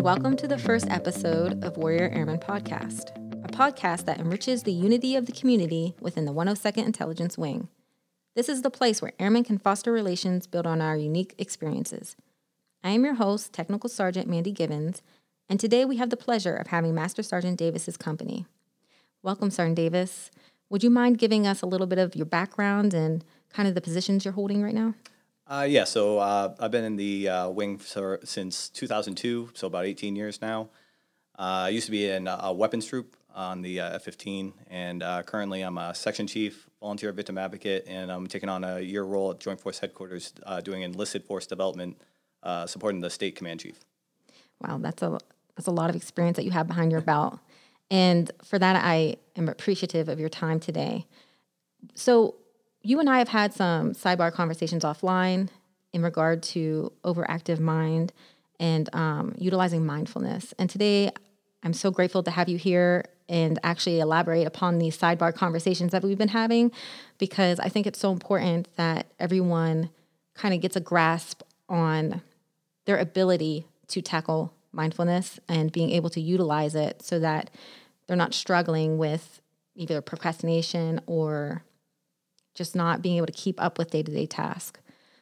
and welcome to the first episode of Warrior Airman Podcast, a podcast that enriches the unity of the community within the 102nd Intelligence Wing. This is the place where airmen can foster relations built on our unique experiences. I am your host, Technical Sergeant Mandy Gibbons, and today we have the pleasure of having Master Sergeant Davis's company. Welcome, Sergeant Davis. Would you mind giving us a little bit of your background and kind of the positions you're holding right now? Uh, yeah, so uh, I've been in the uh, wing for, since 2002, so about 18 years now. Uh, I used to be in a weapons troop on the uh, F-15, and uh, currently I'm a section chief, volunteer victim advocate, and I'm taking on a year role at Joint Force Headquarters doing enlisted force development, supporting the state command chief. Wow, that's a that's a lot of experience that you have behind your belt, and for that I am appreciative of your time today. So you and I have had some sidebar conversations offline in regard to overactive mind and um, utilizing mindfulness. And today, I'm so grateful to have you here and actually elaborate upon these sidebar conversations that we've been having because I think it's so important that everyone kind of gets a grasp on their ability to tackle mindfulness and being able to utilize it so that they're not struggling with either procrastination or just not being able to keep up with day to day tasks.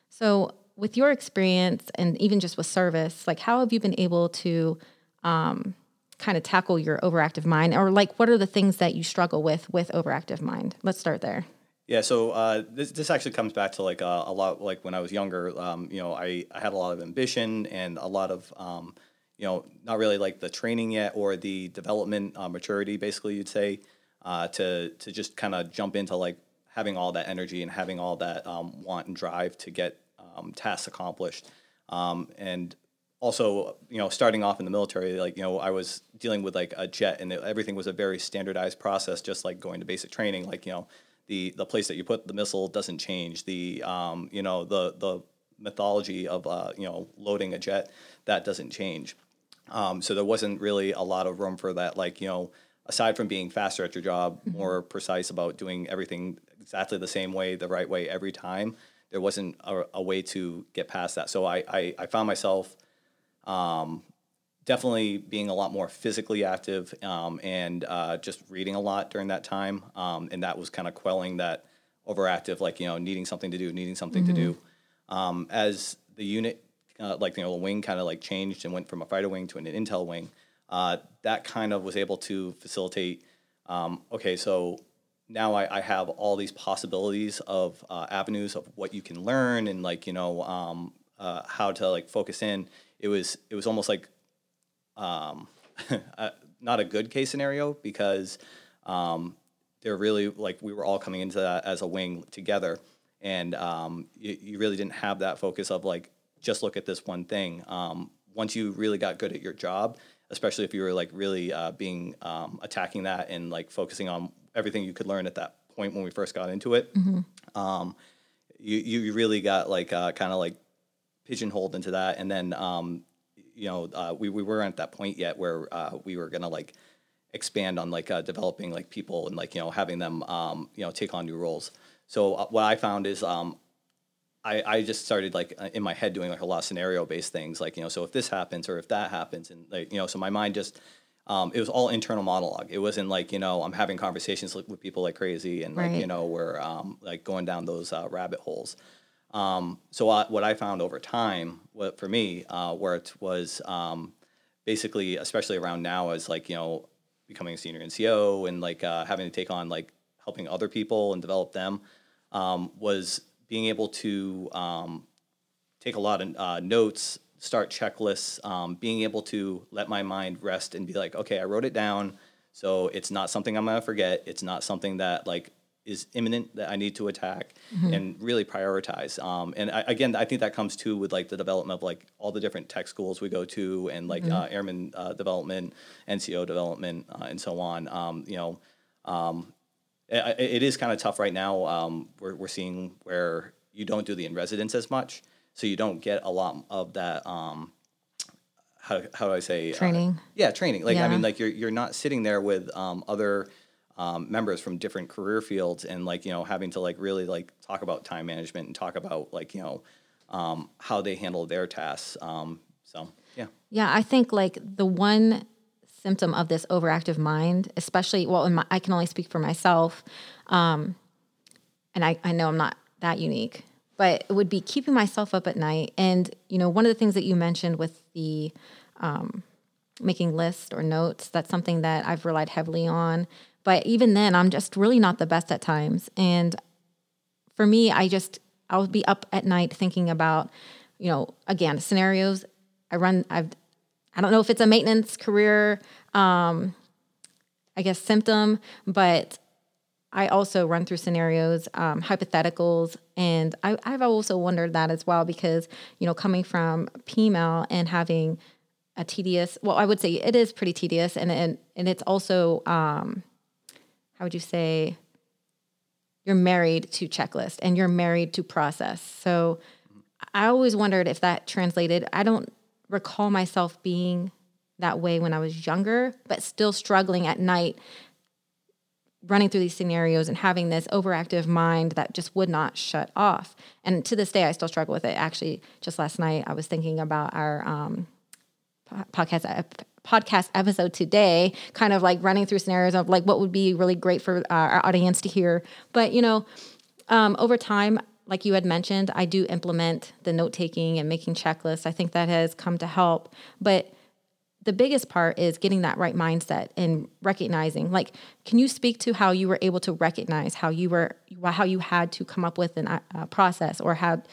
So, with your experience and even just with service, like how have you been able to um, kind of tackle your overactive mind, or like what are the things that you struggle with with overactive mind? Let's start there. Yeah, so uh, this this actually comes back to like uh, a lot like when I was younger. Um, you know, I, I had a lot of ambition and a lot of um, you know not really like the training yet or the development uh, maturity, basically you'd say, uh, to to just kind of jump into like having all that energy and having all that um, want and drive to get um, tasks accomplished. Um, and also, you know, starting off in the military, like, you know, I was dealing with like a jet and everything was a very standardized process, just like going to basic training. Like, you know, the, the place that you put the missile doesn't change. The, um, you know, the, the mythology of, uh, you know, loading a jet, that doesn't change. Um, so there wasn't really a lot of room for that, like, you know, aside from being faster at your job, mm-hmm. more precise about doing everything exactly the same way, the right way every time. There wasn't a, a way to get past that. So I, I, I found myself um, definitely being a lot more physically active um, and uh, just reading a lot during that time. Um, and that was kind of quelling that overactive, like, you know, needing something to do, needing something mm-hmm. to do. Um, as the unit, uh, like, you know, the wing kind of like changed and went from a fighter wing to an intel wing, uh, that kind of was able to facilitate um, okay, so now I, I, have all these possibilities of uh, avenues of what you can learn and like you know um, uh, how to like focus in. It was it was almost like um, not a good case scenario because um, they're really like we were all coming into that as a wing together, and um, you, you, really didn't have that focus of like just look at this one thing. Um, once you really got good at your job, especially if you were like really uh, being um, attacking that and like focusing on everything you could learn at that point when we first got into it. Mm-hmm. Um, you you really got like uh, kind of like pigeonholed into that, and then um, you know uh, we we weren't at that point yet where uh, we were gonna like expand on like uh, developing like people and like you know having them um, you know take on new roles. So uh, what I found is um, I, I just started like uh, in my head doing like a lot of scenario based things like you know so if this happens or if that happens and like you know so my mind just um, it was all internal monologue. It wasn't like you know I'm having conversations with people like crazy and like right. you know we're um, like going down those uh, rabbit holes. Um, so I, what I found over time, what for me uh, worked was um, basically, especially around now, is like you know becoming a senior NCO and like uh, having to take on like helping other people and develop them um, was being able to um, take a lot of uh, notes start checklists, um, being able to let my mind rest and be like, okay, I wrote it down, so it's not something I'm gonna forget. It's not something that like is imminent that I need to attack, mm-hmm. and really prioritize. Um, and I, again, I think that comes too with like the development of like all the different tech schools we go to, and like mm-hmm. uh, airman uh, development, NCO development, uh, and so on. Um, you know. Um, it, it is kind of tough right now. Um, we're, we're seeing where you don't do the in residence as much so you don't get a lot of that. Um, how, how do I say uh, training? Uh, yeah, training. Like yeah. I mean, like you're you're not sitting there with um, other um, members from different career fields and like you know having to like really like talk about time management and talk about like you know um, how they handle their tasks. Um, so yeah. Yeah, I think like the one symptom of this overactive mind, especially, well, my, I can only speak for myself, um, and I, I know I'm not that unique, but it would be keeping myself up at night. And, you know, one of the things that you mentioned with the um, making lists or notes, that's something that I've relied heavily on. But even then, I'm just really not the best at times. And for me, I just, I'll be up at night thinking about, you know, again, scenarios. I run, I've, I don't know if it's a maintenance career, um, I guess, symptom, but I also run through scenarios, um, hypotheticals, and I, have also wondered that as well because you know coming from PML and having a tedious, well, I would say it is pretty tedious, and and and it's also um, how would you say you're married to checklist and you're married to process. So I always wondered if that translated. I don't recall myself being that way when I was younger, but still struggling at night running through these scenarios and having this overactive mind that just would not shut off. And to this day, I still struggle with it. Actually, just last night, I was thinking about our um, podcast podcast episode today, kind of like running through scenarios of like what would be really great for uh, our audience to hear. But you know, um, over time, like you had mentioned, I do implement the note taking and making checklists. I think that has come to help, but the biggest part is getting that right mindset and recognizing like can you speak to how you were able to recognize how you were how you had to come up with a uh, process or had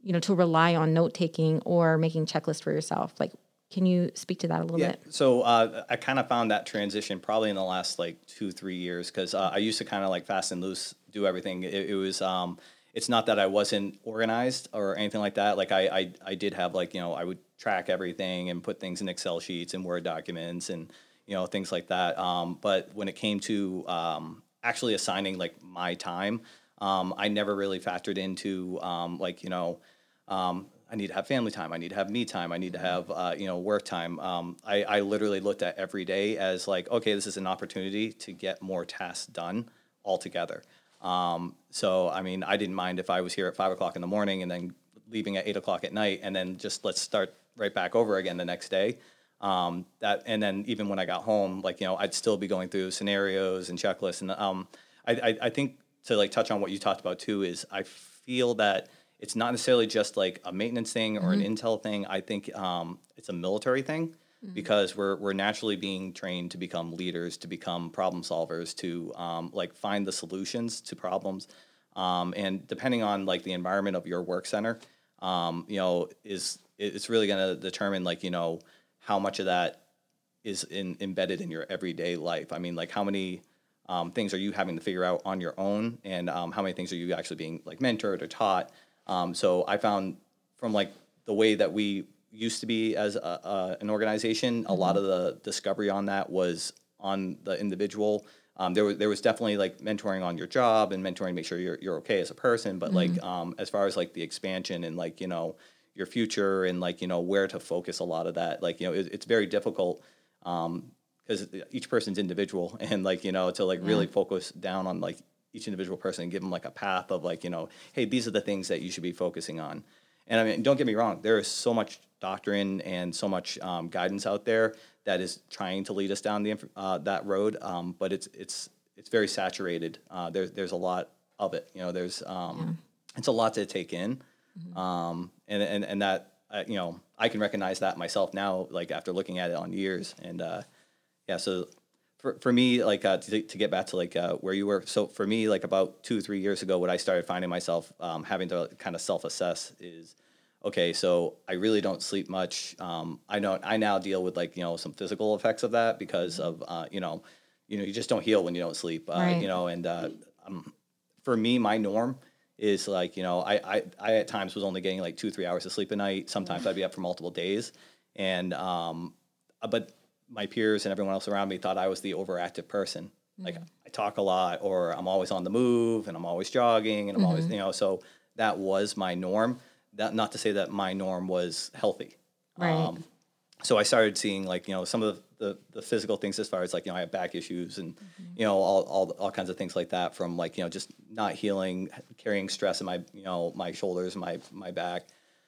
you know to rely on note taking or making checklists for yourself like can you speak to that a little yeah. bit so uh, i kind of found that transition probably in the last like two three years because uh, i used to kind of like fast and loose do everything it, it was um, it's not that I wasn't organized or anything like that. Like I, I, I did have like, you know, I would track everything and put things in Excel sheets and Word documents and, you know, things like that. Um, but when it came to um, actually assigning like my time, um, I never really factored into um, like, you know, um, I need to have family time. I need to have me time. I need to have, uh, you know, work time. Um, I, I literally looked at every day as like, okay, this is an opportunity to get more tasks done altogether. Um, so, I mean, I didn't mind if I was here at five o'clock in the morning and then leaving at eight o'clock at night, and then just let's start right back over again the next day. Um, that and then even when I got home, like you know, I'd still be going through scenarios and checklists. And um, I, I, I think to like touch on what you talked about too is I feel that it's not necessarily just like a maintenance thing or mm-hmm. an intel thing. I think um, it's a military thing mm-hmm. because we're we're naturally being trained to become leaders, to become problem solvers, to um, like find the solutions to problems. Um, and depending on like the environment of your work center, um, you know, is it's really going to determine like you know how much of that is in, embedded in your everyday life. I mean, like how many um, things are you having to figure out on your own, and um, how many things are you actually being like mentored or taught? Um, so I found from like the way that we used to be as a, an organization. Mm-hmm. A lot mm-hmm. of the discovery on that was on the individual. Um, there was there was definitely like mentoring on your job and mentoring, to make sure you're you're okay as a person. But mm-hmm. like um, as far as like the expansion and like you know your future and like you know where to focus a lot of that, like you know it, it's very difficult because um, each person's individual and like you know to like yeah. really focus down on like each individual person and give them like a path of like you know hey these are the things that you should be focusing on and I mean, don't get me wrong, there is so much doctrine and so much um, guidance out there that is trying to lead us down the uh, that road, um, but it's it's it's very saturated. Uh, there's there's a lot of it. You know, there's um, yeah. it's a lot to take in, mm-hmm. Um, and and and that uh, you know I can recognize that myself now, like after looking at it on years, and uh, yeah, so for, for me, like uh, to, to get back to like uh, where you were. So for me, like about two three years ago, what I started finding myself um, having to kind of self assess is, okay, so I really don't sleep much. Um, I know I now deal with like you know some physical effects of that because of uh, you know, you know you just don't heal when you don't sleep. Uh, right. You know, and uh, um, for me, my norm is like you know I, I I at times was only getting like two three hours of sleep a night. Sometimes I'd be up for multiple days, and um, but my peers and everyone else around me thought I was the overactive person. Mm-hmm. Like I talk a lot, or I'm always on the move, and I'm always jogging, and I'm mm-hmm. always you know. So that was my norm. That not to say that my norm was healthy. Right. Um, so I started seeing like you know some of the, the, the, physical things as far as like you know I have back issues and mm-hmm. you know all, all all kinds of things like that from like you know just not healing, carrying stress in my you know my shoulders, my my back.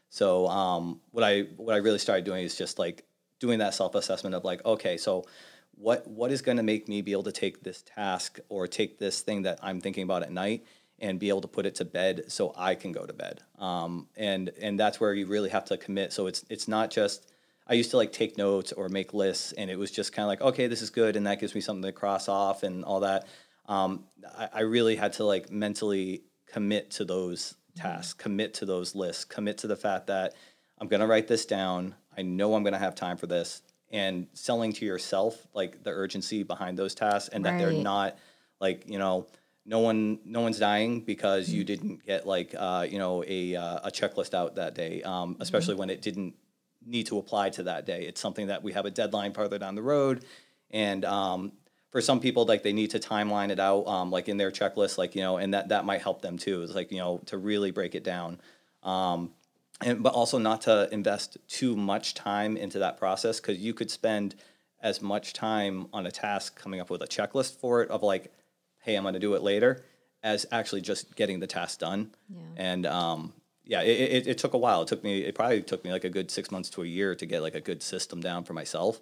So um, what I what I really started doing is just like doing that self assessment of like, okay, so what what is going to make me be able to take this task or take this thing that I'm thinking about at night and be able to put it to bed so I can go to bed. Um, and and that's where you really have to commit. So it's it's not just I used to like take notes or make lists, and it was just kind of like, okay, this is good, and that gives me something to cross off and all that. Um, I, I really had to like mentally commit to those tasks, commit to those lists, commit to the fact that I'm gonna write this down. I know I'm gonna have time for this, and selling to yourself like the urgency behind those tasks, and that they're not like you know no one no one's dying because you didn't get like uh, you know a uh, a checklist out that day, um, especially when it didn't need to apply to that day. It's something that we have a deadline farther down the road, and um, for some people, like they need to timeline it out, um, like in their checklist, like you know, and that that might help them too. It's like you know to really break it down, um, and but also not to invest too much time into that process because you could spend as much time on a task coming up with a checklist for it of like, hey, I'm going to do it later, as actually just getting the task done. Yeah. And um, yeah, it, it, it took a while. It took me, it probably took me like a good six months to a year to get like a good system down for myself.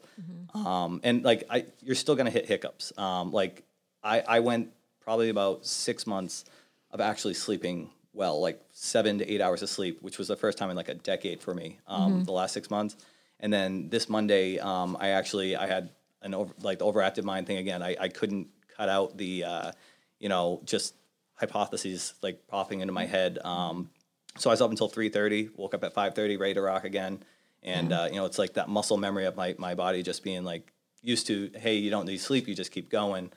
Um, and like, I, you're still going to hit hiccups. Um, like I, I went probably about six months of actually sleeping well, like seven to eight hours of sleep, which was the first time in like a decade for me, um, the last six months. And then this Monday, um, I actually, I had an over, like the overactive mind thing again. I, I couldn't cut out the, uh, you know, just hypotheses like popping into my head. Um, so I was up until 3:30, woke up at 5:30, ready to rock again. And uh, you know, it's like that muscle memory of my my body just being like used to, hey, you don't need sleep, you just keep going.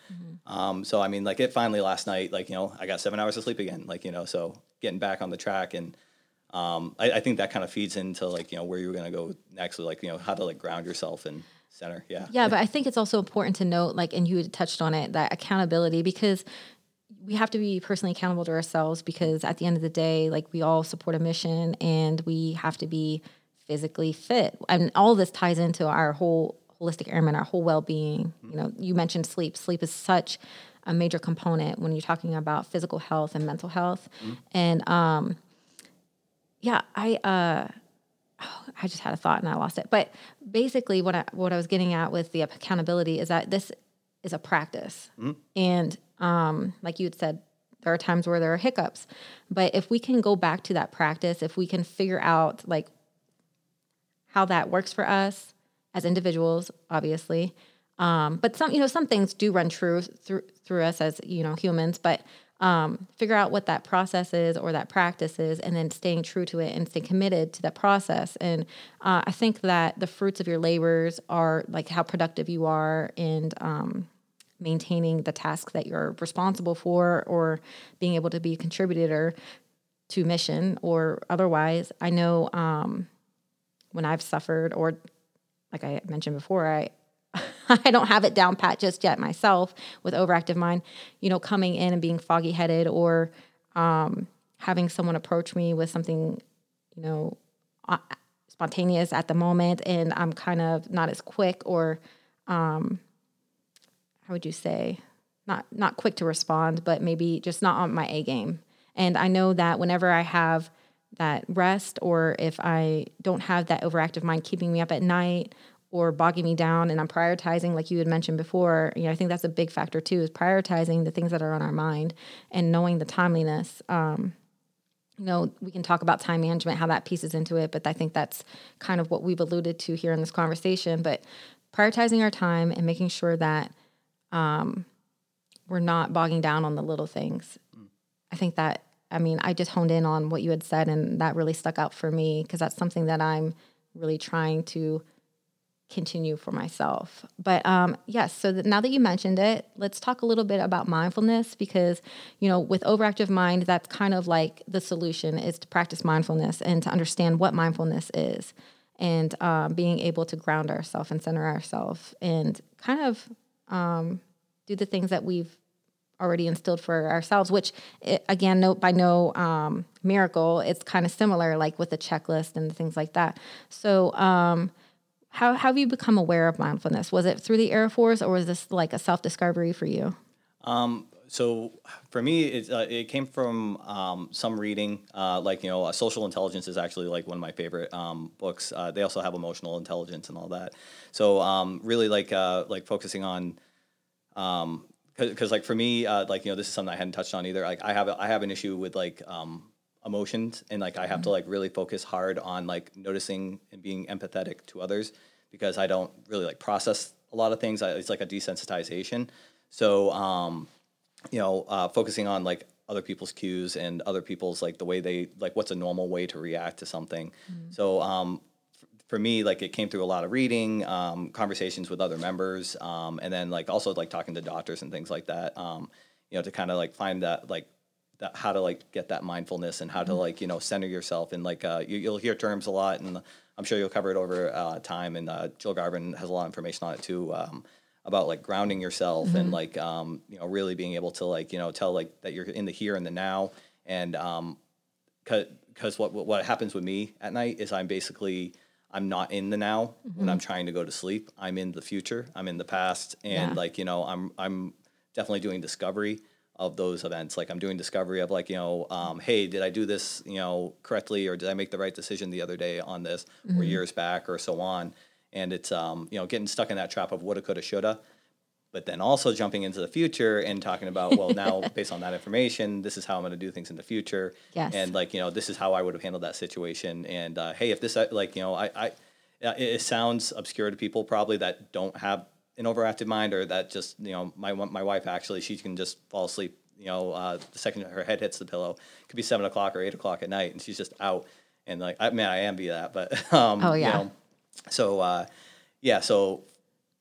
Um, so I mean, like it finally last night, like you know, I got seven hours of sleep again, like you know, so getting back on the track and. Um, I, I think that kind of feeds into like you know where you're gonna go next, like you know how to like ground yourself in center. Yeah. Yeah, but I think it's also important to note, like, and you had touched on it, that accountability, because we have to be personally accountable to ourselves because at the end of the day, like, we all support a mission and we have to be physically fit. And all this ties into our whole holistic airman, our whole well being. You know, you mentioned sleep. Sleep is such a major component when you're talking about physical health and mental health. And, um, yeah, I, uh, I just had a thought and I lost it. But basically, what I what I was getting at with the accountability is that this is a practice, and um, like you had said, there are times where there are hiccups. But if we can go back to that practice, if we can figure out like how that works for us as individuals, obviously. Um, but some, you know, some things do run true through through us as you know humans. But um, figure out what that process is or that practice is, and then staying true to it and stay committed to that process. And uh, I think that the fruits of your labors are like how productive you are and um, maintaining the task that you're responsible for, or being able to be a contributor to mission or otherwise. I know um, when I've suffered, or like I mentioned before, I I don't have it down pat just yet myself with overactive mind. You know, coming in and being foggy headed, or um, having someone approach me with something, you know, uh, spontaneous at the moment, and I'm kind of not as quick, or um, how would you say, not not quick to respond, but maybe just not on my A game. And I know that whenever I have that rest, or if I don't have that overactive mind keeping me up at night or bogging me down, and I'm prioritizing, like you had mentioned before, you know, I think that's a big factor too, is prioritizing the things that are on our mind and knowing the timeliness. Um, you know, we can talk about time management, how that pieces into it, but I think that's kind of what we've alluded to here in this conversation. But prioritizing our time and making sure that um, we're not bogging down on the little things. I think that, I mean, I just honed in on what you had said, and that really stuck out for me because that's something that I'm really trying to continue for myself. But um, yes, so that now that you mentioned it, let's talk a little bit about mindfulness because, you know, with overactive mind, that's kind of like the solution is to practice mindfulness and to understand what mindfulness is and um, being able to ground ourselves and center ourselves and kind of um, do the things that we've already instilled for ourselves which it, again no by no um, miracle it's kind of similar like with the checklist and things like that so um, how, how have you become aware of mindfulness was it through the air force or was this like a self-discovery for you Um, so for me, it, uh, it came from um, some reading, uh, like you know, uh, social intelligence is actually like one of my favorite um, books. Uh, they also have emotional intelligence and all that. So um, really, like uh, like focusing on, because like for me, uh, like you know, this is something I hadn't touched on either. Like I have a, I have an issue with like um, emotions, and like I have to like really focus hard on like noticing and being empathetic to others because I don't really like process a lot of things. I, it's like a desensitization. So um, you know, uh, focusing on like other people's cues and other people's like the way they like what's a normal way to react to something. So um, f- for me, like it came through a lot of reading, um, conversations with other members, um, and then like also like talking to doctors and things like that. Um, you know, to kind of like find that like that how to like get that mindfulness and how to like you know center yourself and like uh, you, you'll hear terms a lot and I'm sure you'll cover it over uh, time. And uh, Jill Garvin has a lot of information on it too. Um, about like grounding yourself and like um, you know really being able to like you know tell like that you're in the here and the now and um because what what happens with me at night is I'm basically I'm not in the now when I'm trying to go to sleep. I'm in the future. I'm in the past, and Yeah. like you know I'm I'm definitely doing discovery of those events. Like I'm doing discovery of like you know um, hey did I do this you know correctly or did I make the right decision the other day on this or years back or so on. And it's um you know getting stuck in that trap of woulda coulda shoulda but then also jumping into the future and talking about well now based on that information this is how i'm going to do things in the future Yes. and like you know this is how i would have handled that situation and uh, hey if this uh, like you know i i uh, it sounds obscure to people probably that don't have an overactive mind or that just you know my my wife actually she can just fall asleep you know uh, the second her head hits the pillow it could be seven o'clock or eight o'clock at night and she's just out and like i mean i envy that but um Oh, yeah. you know, so uh yeah so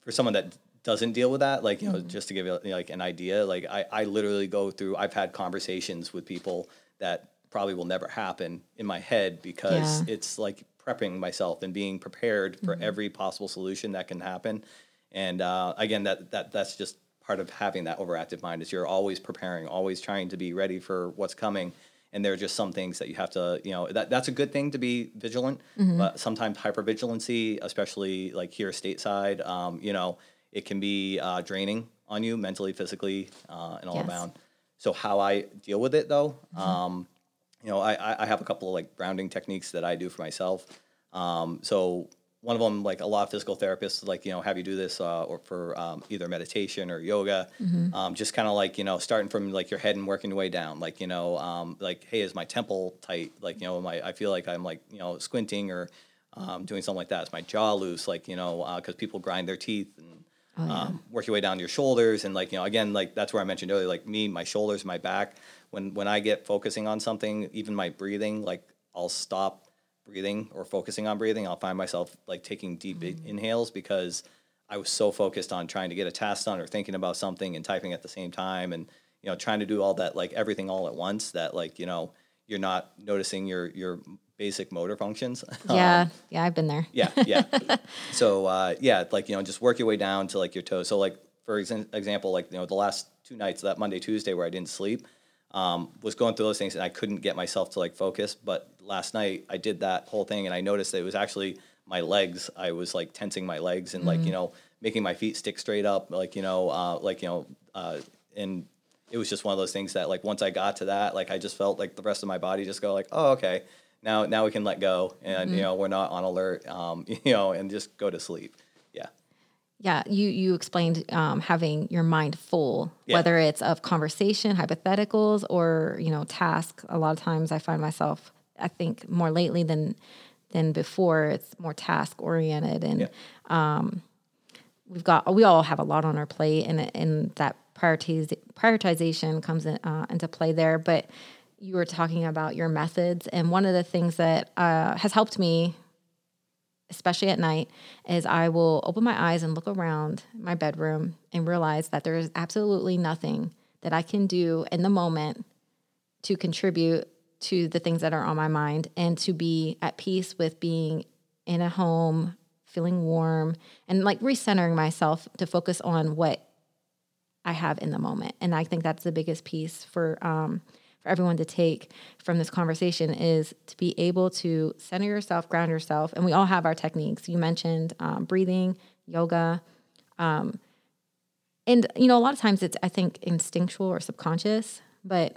for someone that doesn't deal with that, like you know, Mm-hmm. just to give you like an idea, like I, I literally go through. I've had conversations with people that probably will never happen in my head because Yeah. Mm-hmm. it's like prepping myself and being prepared for every possible solution that can happen. And uh, again, that that that's just part of having that overactive mind is you're always preparing, always trying to be ready for what's coming. And there are just some things that you have to, you know, that that's a good thing to be vigilant, Mm-hmm. but sometimes hypervigilancy, especially like here stateside, um, you know, it can be uh, draining on you mentally, physically, uh, and all Yes. around. So how I deal with it though, um, you know, I, I- I have a couple of like grounding techniques that I do for myself. Um, so one of them, like a lot of physical therapists, like you know, have you do this uh, or for um, either meditation or yoga, um, just kind of like you know, starting from like your head and working your way down. Like you know, um, like hey, is my temple tight? Like you know, my I feel like I'm like you know squinting or um, doing something like that. Is my jaw loose? Like you know, because people grind their teeth and um, work your way down to your shoulders and like you know again like that's where I mentioned earlier like me my shoulders my back when when I get focusing on something even my breathing like I'll stop breathing or focusing on breathing I'll find myself like taking deep in- inhales because I was so focused on trying to get a task done or thinking about something and typing at the same time and you know trying to do all that like everything all at once that like you know you're not noticing your your basic motor functions Yeah, yeah, I've been there. yeah, yeah. so uh, yeah, like you know, just work your way down to like your toes. So like for exa- example, like you know, the last two nights, that Monday, Tuesday, where I didn't sleep, um, was going through those things, and I couldn't get myself to like focus. But last night, I did that whole thing, and I noticed that it was actually my legs. I was like tensing my legs and like you know, making my feet stick straight up, like you know, uh, like you know, uh, and it was just one of those things that like once I got to that, like I just felt like the rest of my body just go like, oh okay, now now we can let go, and you know we're not on alert, um, you know, and just go to sleep. Yeah, Yeah, you you explained um, having your mind full, Yeah. whether it's of conversation, hypotheticals, or you know task. A lot of times, I find myself, I think more lately than than before, it's more task oriented, and yeah, we've got we all have a lot on our plate, and and that prioritiz- prioritization comes in, uh, into play there. But you were talking about your methods, and one of the things that uh, has helped me especially at night, is I will open my eyes and look around my bedroom and realize that there is absolutely nothing that I can do in the moment to contribute to the things that are on my mind and to be at peace with being in a home, feeling warm, and like recentering myself to focus on what I have in the moment. And I think that's the biggest piece for um, for everyone to take from this conversation is to be able to center yourself, ground yourself, and we all have our techniques. You mentioned um, breathing, yoga. Um, and you know, a lot of times it's I think instinctual or subconscious, but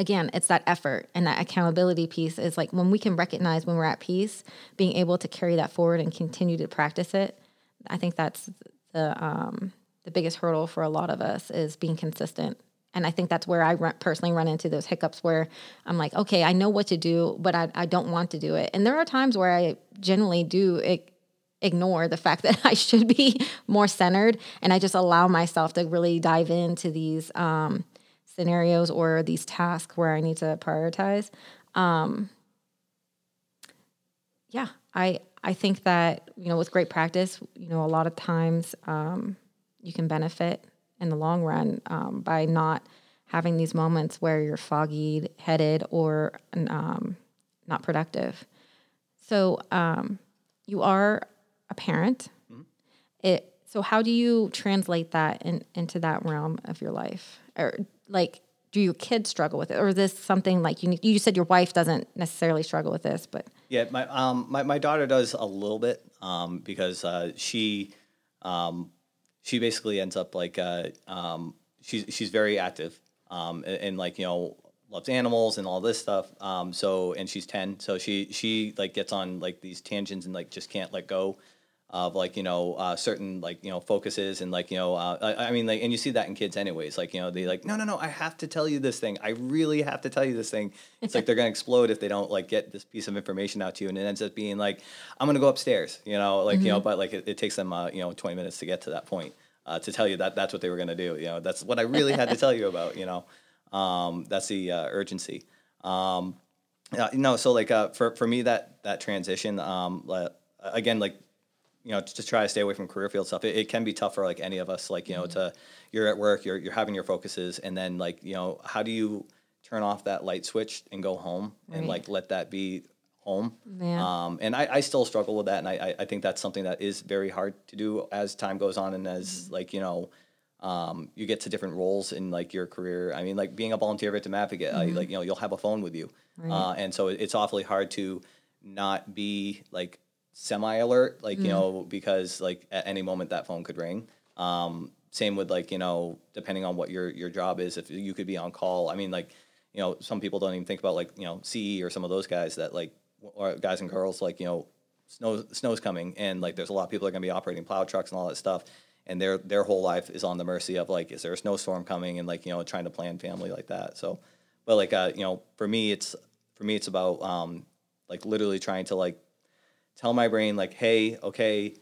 again, it's that effort and that accountability piece is like when we can recognize when we're at peace, being able to carry that forward and continue to practice it. I think that's the um, the biggest hurdle for a lot of us is being consistent. And I think that's where I run, personally run into those hiccups where I'm like, okay, I know what to do, but I, I don't want to do it. And there are times where I generally do ignore the fact that I should be more centered, and I just allow myself to really dive into these um, scenarios or these tasks where I need to prioritize. Um, yeah, I I think that you know with great practice, you know a lot of times um, you can benefit in the long run um, by not having these moments where you're foggy headed or um, not productive. So um, you are a parent. Mm-hmm. It so how do you translate that in, into that realm of your life? Or like do your kids struggle with it? Or is this something like you you said your wife doesn't necessarily struggle with this but yeah my um my, my daughter does a little bit um because uh she um she basically ends up like uh um she's she's very active um and, and like you know loves animals and all this stuff um so and she's 10 so she she like gets on like these tangents and like just can't let go of like you know uh, certain like you know focuses and like you know uh, I, I, mean like and you see that in kids anyways like you know they like no no no I have to tell you this thing I really have to tell you this thing it's like they're gonna explode if they don't like get this piece of information out to you and it ends up being like I'm gonna go upstairs you know like mm-hmm. you know mm-hmm. but like it, it takes them uh, you know 20 minutes to get to that point uh, to tell you that that's what they were gonna do you know that's what I really had to tell you about you know um, that's the uh, urgency um, you know so like uh, for for me that that transition um, again like you know, to try to stay away from career field stuff. It, it, can be tough for like any of us. Like you know, mm-hmm. to you're at work, you're you're having your focuses, and then like you know, how do you turn off that light switch and go home right. and like let that be home? Yeah. Um, and I, I still struggle with that, and I I think that's something that is very hard to do as time goes on and as mm-hmm. like you know. Um, you get to different roles in like your career. I mean, like being a volunteer victim advocate, mm-hmm. like you know, you'll have a phone with you, right. uh, and so it's awfully hard to not be like semi alert, like, mm. you know, because like at any moment that phone could ring. Um, same with like, you know, depending on what your, your job is, if you could be on call. I mean, like, you know, some people don't even think about like, you know, CE or some of those guys that like, or guys and girls, like, you know, snow, snow's coming and like there's a lot of people that are going to be operating plow trucks and all that stuff. And their, their whole life is on the mercy of like, is there a snowstorm coming and like, you know, trying to plan family like that. So, but like, uh, you know, for me, it's, for me, it's about, um, like literally trying to like tell my brain like, hey, okay,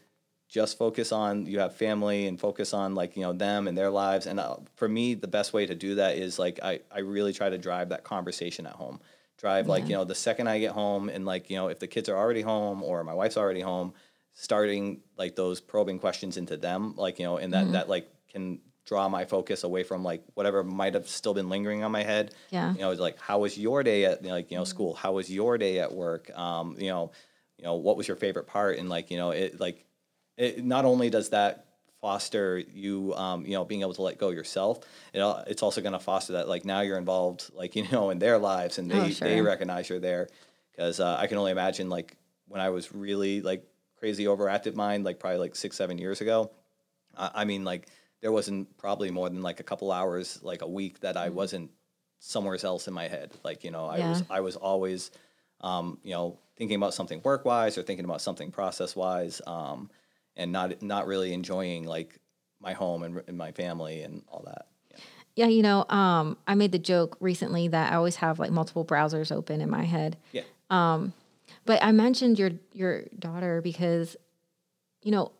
just focus on you have family and focus on like you know them and their lives. And uh, for me, the best way to do that is like I I really try to drive that conversation at home. Drive yeah. like you know the second I get home and like you know if the kids are already home or my wife's already home, starting like those probing questions into them, like you know, and that mm-hmm. that like can draw my focus away from like whatever might have still been lingering on my head. Yeah. You know, it's like how was your day at like you know mm-hmm. school? How was your day at work? Um, you know, you know what was your favorite part and like you know it like it not only does that foster you um, you know being able to let go yourself it, it's also going to foster that like now you're involved like you know in their lives and they, oh, sure. they recognize you're there because uh, i can only imagine like when i was really like crazy overactive mind like probably like six seven years ago I, I mean like there wasn't probably more than like a couple hours like a week that i mm-hmm. wasn't somewhere else in my head like you know i yeah. was i was always um, you know thinking about something work wise or thinking about something process wise, um, and not not really enjoying like my home and, and my family and all that. Yeah, yeah you know, um, I made the joke recently that I always have like multiple browsers open in my head. Yeah. Um, but I mentioned your your daughter because, you know,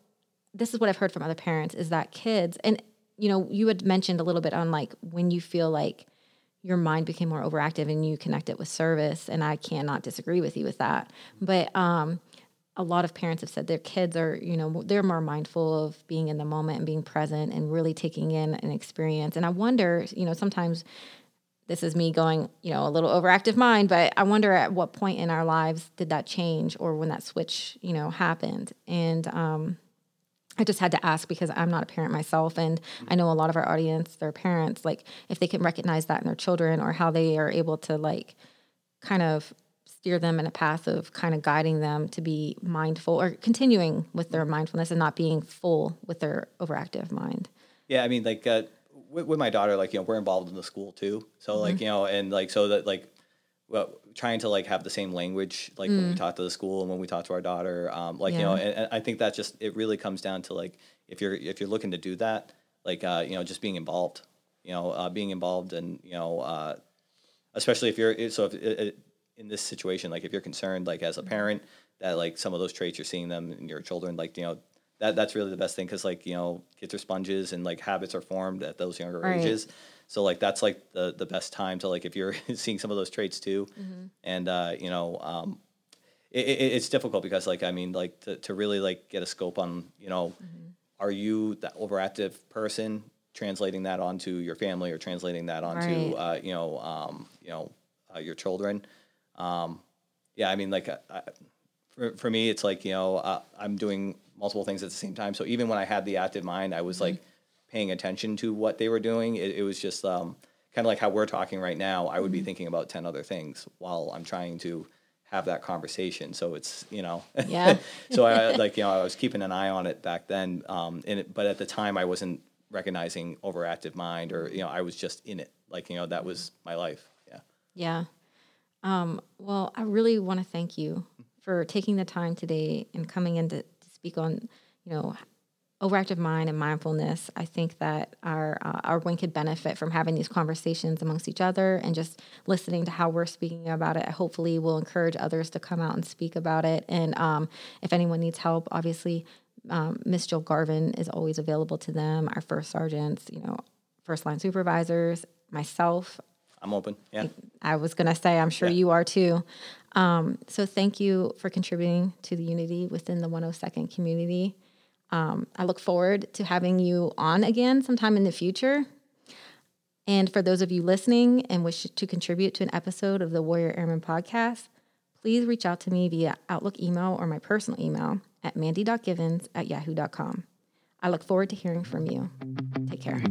this is what I've heard from other parents is that kids and you know you had mentioned a little bit on like when you feel like your mind became more overactive and you connect it with service and i cannot disagree with you with that. But um, a lot of parents have said their kids are you know they're more mindful of being in the moment and being present and really taking in an experience. And i wonder you know sometimes this is me going you know a little overactive mind but i wonder at what point in our lives did that change or when that switch you know happened? And um, I just had to ask because I'm not a parent myself. And I know a lot of our audience, their parents, like if they can recognize that in their children or how they are able to like kind of steer them in a path of kind of guiding them to be mindful or continuing with their mindfulness and not being full with their overactive mind. Yeah, I mean, like uh, with, with my daughter, like you know, we're involved in the school too. So Mm-hmm. like you know, and like so that like, well, trying to like have the same language like when we talk to the school and when we talk to our daughter, um, like you know, Mm. And, and I think that just it really comes down to like if you're if you're looking to do that, like uh, you know, just being involved, you know, uh, being involved and you know, uh, especially if you're so if it, it, in this situation, like if you're concerned, like as a Mm-hmm. parent, that like some of those traits you're seeing them in your children, like you know, that that's really the best thing because like you know, kids are sponges and like habits are formed at those younger Right. ages. So like that's like the the best time to like if you're seeing some of those traits too, Mm-hmm. and uh, you know, um, it, it, it's difficult because like I mean like to, to really like get a scope on you know, Mm-hmm. are you that overactive person? Translating that onto your family or translating that onto Right. uh, you know um, you know uh, your children. Um, yeah, I mean like I, for for me it's like you know uh, I'm doing multiple things at the same time. So even when I had the active mind, I was like paying attention to what they were doing. It, it was just um, kind of like how we're talking right now. I would be thinking about ten other things while I'm trying to have that conversation. So it's you know Yeah. so I like you know I was keeping an eye on it back then. Um, and it, but at the time I wasn't recognizing overactive mind or you know I was just in it. Like you know that was my life. Yeah. Yeah. Um, well, I really want to thank you for taking the time today and coming in to, to speak on, you know, overactive mind and mindfulness. I think that our uh, our wing could benefit from having these conversations amongst each other and just listening to how we're speaking about it. Hopefully, will encourage others to come out and speak about it. And um, if anyone needs help, obviously, um, Miss Jill Garvin is always available to them. Our first sergeants, you know, first line supervisors, myself. I'm open. Yeah. I was going to say, I'm sure Yeah. you are too. Um, so thank you for contributing to the unity within the 102nd community. Um, I look forward to having you on again sometime in the future. And for those of you listening and wish to contribute to an episode of the Warrior Airman podcast, please reach out to me via Outlook email or my personal email at mandy.givens at yahoo.com. I look forward to hearing from you. Take care.